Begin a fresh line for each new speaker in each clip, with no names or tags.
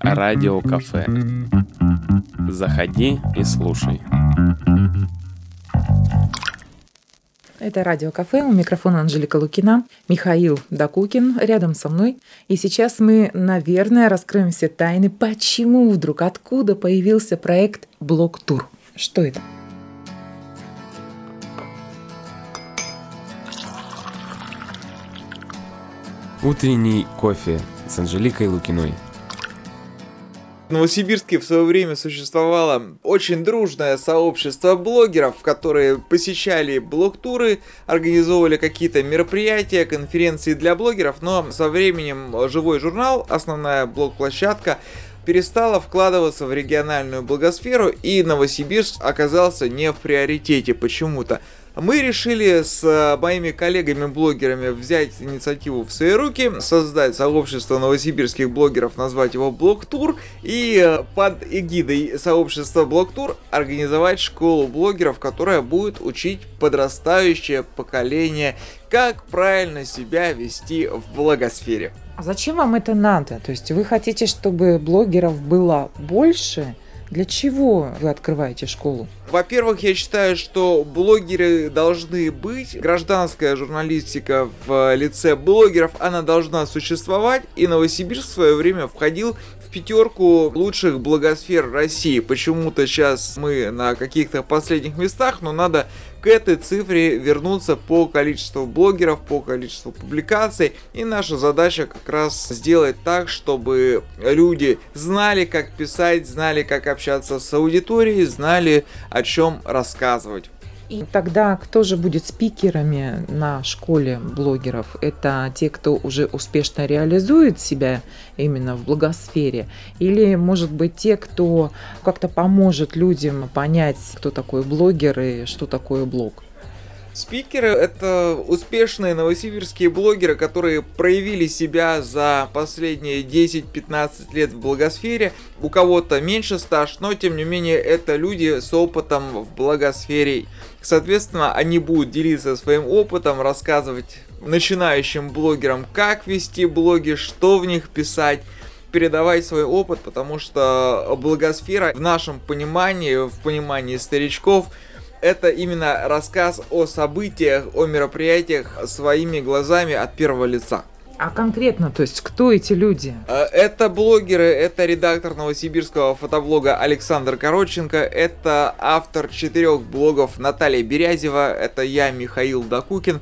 Радио кафе. Заходи и слушай.
Это радио кафе, у микрофона Анжелика Лукина, Михаил Дакукин рядом со мной. И сейчас мы, наверное, раскроем все тайны, почему вдруг, откуда появился проект Блок Тур. Что это?
Утренний кофе с Анжеликой Лукиной.
В Новосибирске в свое время существовало очень дружное сообщество блогеров, которые посещали блог-туры, организовывали какие-то мероприятия, конференции для блогеров, но со временем живой журнал, основная блог-площадка, перестала вкладываться в региональную благосферу, и Новосибирск оказался не в приоритете почему-то. Мы решили с э, моими коллегами-блогерами взять инициативу в свои руки, создать сообщество новосибирских блогеров, назвать его Блогтур, и э, под эгидой сообщества Блогтур организовать школу блогеров, которая будет учить подрастающее поколение, как правильно себя вести в блогосфере.
А зачем вам это надо? То есть вы хотите, чтобы блогеров было больше? Для чего вы открываете школу?
Во-первых, я считаю, что блогеры должны быть. Гражданская журналистика в лице блогеров, она должна существовать. И Новосибирск в свое время входил в пятерку лучших благосфер России. Почему-то сейчас мы на каких-то последних местах, но надо к этой цифре вернуться по количеству блогеров, по количеству публикаций. И наша задача как раз сделать так, чтобы люди знали, как писать, знали, как общаться с аудиторией, знали, о чем рассказывать.
И тогда кто же будет спикерами на школе блогеров? Это те, кто уже успешно реализует себя именно в благосфере? Или, может быть, те, кто как-то поможет людям понять, кто такой блогер и что такое блог?
Спикеры — это успешные новосибирские блогеры, которые проявили себя за последние 10-15 лет в благосфере. У кого-то меньше стаж, но тем не менее это люди с опытом в благосфере. Соответственно, они будут делиться своим опытом, рассказывать начинающим блогерам, как вести блоги, что в них писать, передавать свой опыт, потому что благосфера в нашем понимании, в понимании старичков – это именно рассказ о событиях, о мероприятиях своими глазами от первого лица.
А конкретно, то есть кто эти люди?
Э, это блогеры, это редактор новосибирского фотоблога Александр Короченко, это автор четырех блогов Наталья Берязева, это я, Михаил Дакукин,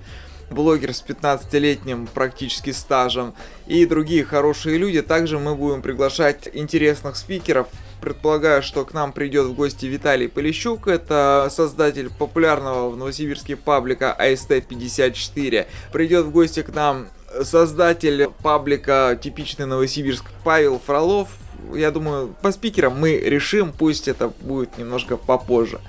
блогер с 15-летним практически стажем и другие хорошие люди. Также мы будем приглашать интересных спикеров, предполагаю, что к нам придет в гости Виталий Полищук, это создатель популярного в Новосибирске паблика AST54. Придет в гости к нам создатель паблика «Типичный Новосибирск» Павел Фролов. Я думаю, по спикерам мы решим, пусть это будет немножко попозже.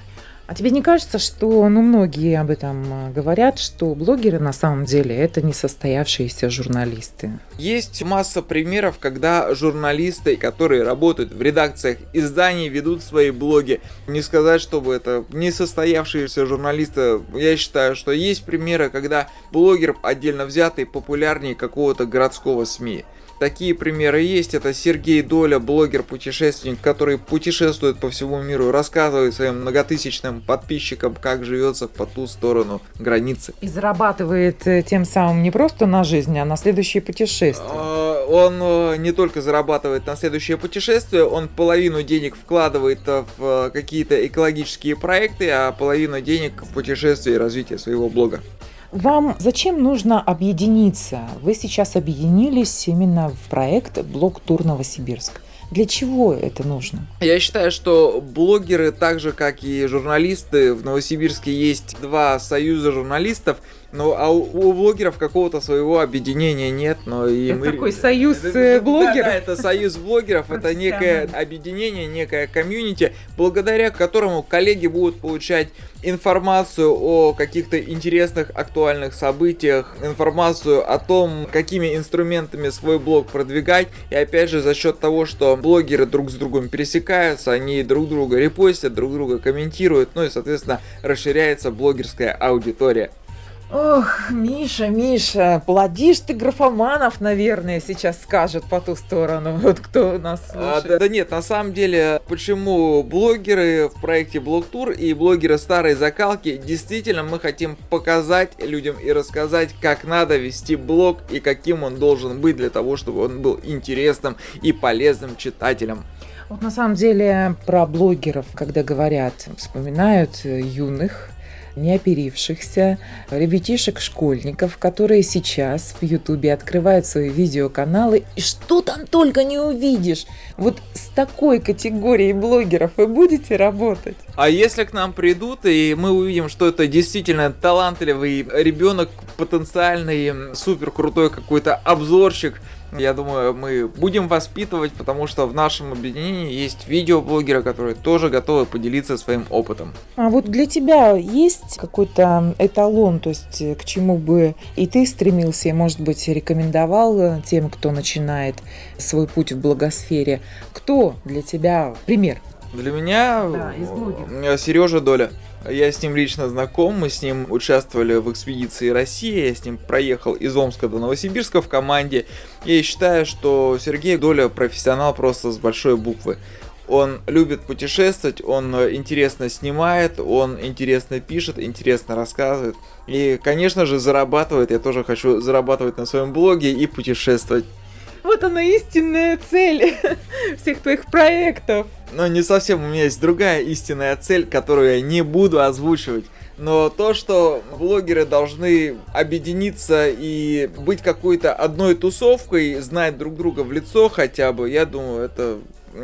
А тебе не кажется, что ну, многие об этом э, говорят, что блогеры на самом деле это не состоявшиеся журналисты?
Есть масса примеров, когда журналисты, которые работают в редакциях изданий, ведут свои блоги. Не сказать, чтобы это не состоявшиеся журналисты. Я считаю, что есть примеры, когда блогер отдельно взятый популярнее какого-то городского СМИ. Такие примеры есть. Это Сергей Доля, блогер-путешественник, который путешествует по всему миру, рассказывает своим многотысячным подписчикам, как живется по ту сторону границы.
И зарабатывает э, тем самым не просто на жизнь, а на следующее путешествие. А,
он э, не только зарабатывает на следующее путешествие, он половину денег вкладывает в какие-то экологические проекты, а половину денег в путешествие и развитие своего блога.
Вам зачем нужно объединиться? Вы сейчас объединились именно в проект «Блог Тур Новосибирск». Для чего это нужно?
Я считаю, что блогеры, так же как и журналисты, в Новосибирске есть два союза журналистов, ну, а у, у блогеров какого-то своего объединения нет, но и
это мы... такой союз это, блогеров?
Да, да, это союз блогеров, это некое объединение, некое комьюнити, благодаря которому коллеги будут получать информацию о каких-то интересных актуальных событиях, информацию о том, какими инструментами свой блог продвигать, и опять же за счет того, что блогеры друг с другом пересекаются, они друг друга репостят, друг друга комментируют, ну и соответственно расширяется блогерская аудитория.
Ох, Миша, Миша, плодишь ты графоманов, наверное, сейчас скажут по ту сторону, вот кто нас
А,
слушает.
да, да нет, на самом деле, почему блогеры в проекте Блогтур и блогеры старой закалки, действительно мы хотим показать людям и рассказать, как надо вести блог и каким он должен быть для того, чтобы он был интересным и полезным читателям.
Вот на самом деле про блогеров, когда говорят, вспоминают э, юных, неоперившихся ребятишек-школьников, которые сейчас в Ютубе открывают свои видеоканалы, и что там только не увидишь. Вот с такой категорией блогеров вы будете работать?
А если к нам придут, и мы увидим, что это действительно талантливый ребенок, потенциальный супер крутой какой-то обзорщик, я думаю, мы будем воспитывать, потому что в нашем объединении есть видеоблогеры, которые тоже готовы поделиться своим опытом.
А вот для тебя есть какой-то эталон, то есть э, к чему бы и ты стремился, и, может быть, рекомендовал э, тем, кто начинает свой путь в благосфере? Кто для тебя пример?
Для меня
Да, из блогеров.
Сережа Доля. Я с ним лично знаком, мы с ним участвовали в экспедиции России, я с ним проехал из Омска до Новосибирска в команде. Я считаю, что Сергей Доля профессионал просто с большой буквы. Он любит путешествовать, он интересно снимает, он интересно пишет, интересно рассказывает. И, конечно же, зарабатывает. Я тоже хочу зарабатывать на своем блоге и путешествовать.
Вот она истинная цель всех твоих проектов.
Но не совсем у меня есть другая истинная цель, которую я не буду озвучивать. Но то, что блогеры должны объединиться и быть какой-то одной тусовкой, знать друг друга в лицо хотя бы, я думаю, это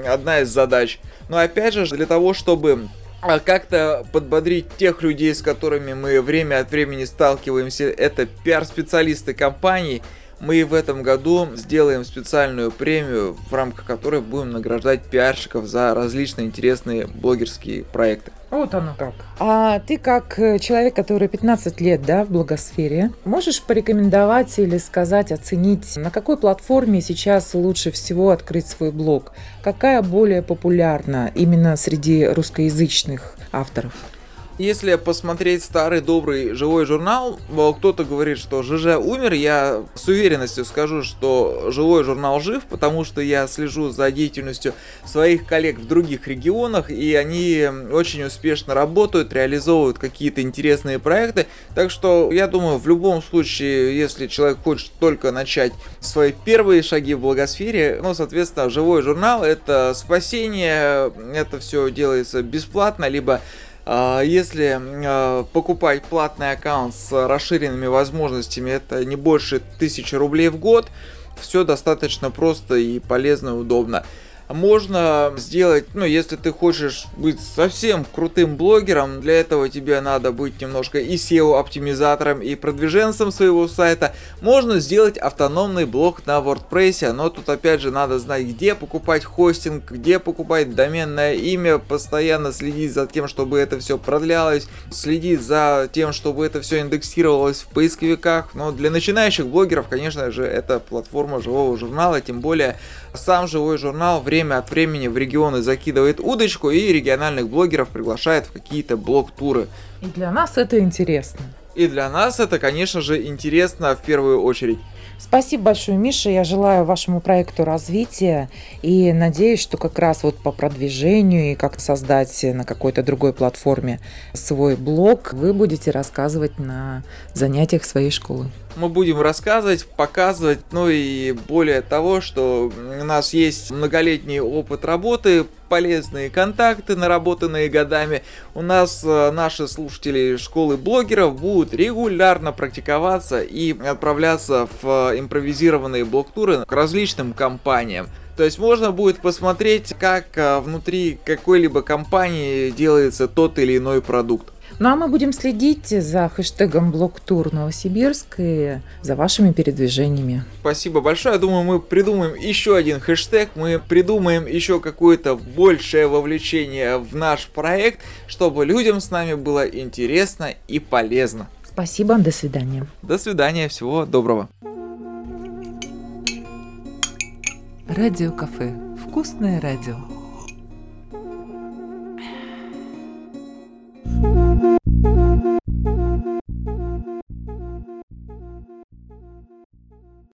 одна из задач. Но опять же, для того, чтобы а, как-то подбодрить тех людей, с которыми мы время от времени сталкиваемся, это пиар-специалисты компаний, мы в этом году сделаем специальную премию, в рамках которой будем награждать пиарщиков за различные интересные блогерские проекты.
Вот оно как. А ты как э, человек, который 15 лет да, в благосфере, можешь порекомендовать или сказать, оценить, на какой платформе сейчас лучше всего открыть свой блог? Какая более популярна именно среди русскоязычных авторов?
Если посмотреть старый добрый живой журнал, кто-то говорит, что ЖЖ умер, я с уверенностью скажу, что живой журнал жив, потому что я слежу за деятельностью своих коллег в других регионах, и они очень успешно работают, реализовывают какие-то интересные проекты. Так что я думаю, в любом случае, если человек хочет только начать свои первые шаги в благосфере, ну, соответственно, живой журнал это спасение, это все делается бесплатно, либо если а, покупать платный аккаунт с расширенными возможностями, это не больше 1000 рублей в год. Все достаточно просто и полезно и удобно. Можно сделать, ну, если ты хочешь быть совсем крутым блогером, для этого тебе надо быть немножко и SEO-оптимизатором, и продвиженцем своего сайта. Можно сделать автономный блог на WordPress, но тут опять же надо знать, где покупать хостинг, где покупать доменное имя, постоянно следить за тем, чтобы это все продлялось, следить за тем, чтобы это все индексировалось в поисковиках. Но для начинающих блогеров, конечно же, это платформа живого журнала, тем более сам живой журнал время от времени в регионы закидывает удочку и региональных блогеров приглашает в какие-то блог-туры.
И для нас это интересно.
И для нас это, конечно же, интересно в первую очередь.
Спасибо большое, Миша. Я желаю вашему проекту развития и надеюсь, что как раз вот по продвижению и как создать на какой-то другой платформе свой блог вы будете рассказывать на занятиях своей школы.
Мы будем рассказывать, показывать, ну и более того, что у нас есть многолетний опыт работы, полезные контакты, наработанные годами. У нас э, наши слушатели школы блогеров будут регулярно практиковаться и отправляться в импровизированные блог-туры к различным компаниям. То есть можно будет посмотреть, как э, внутри какой-либо компании делается тот или иной продукт.
Ну а мы будем следить за хэштегом блогтур Новосибирск и за вашими передвижениями.
Спасибо большое. Я думаю, мы придумаем еще один хэштег, мы придумаем еще какое-то большее вовлечение в наш проект, чтобы людям с нами было интересно и полезно.
Спасибо, до свидания.
До свидания, всего доброго.
Радио кафе. Вкусное радио.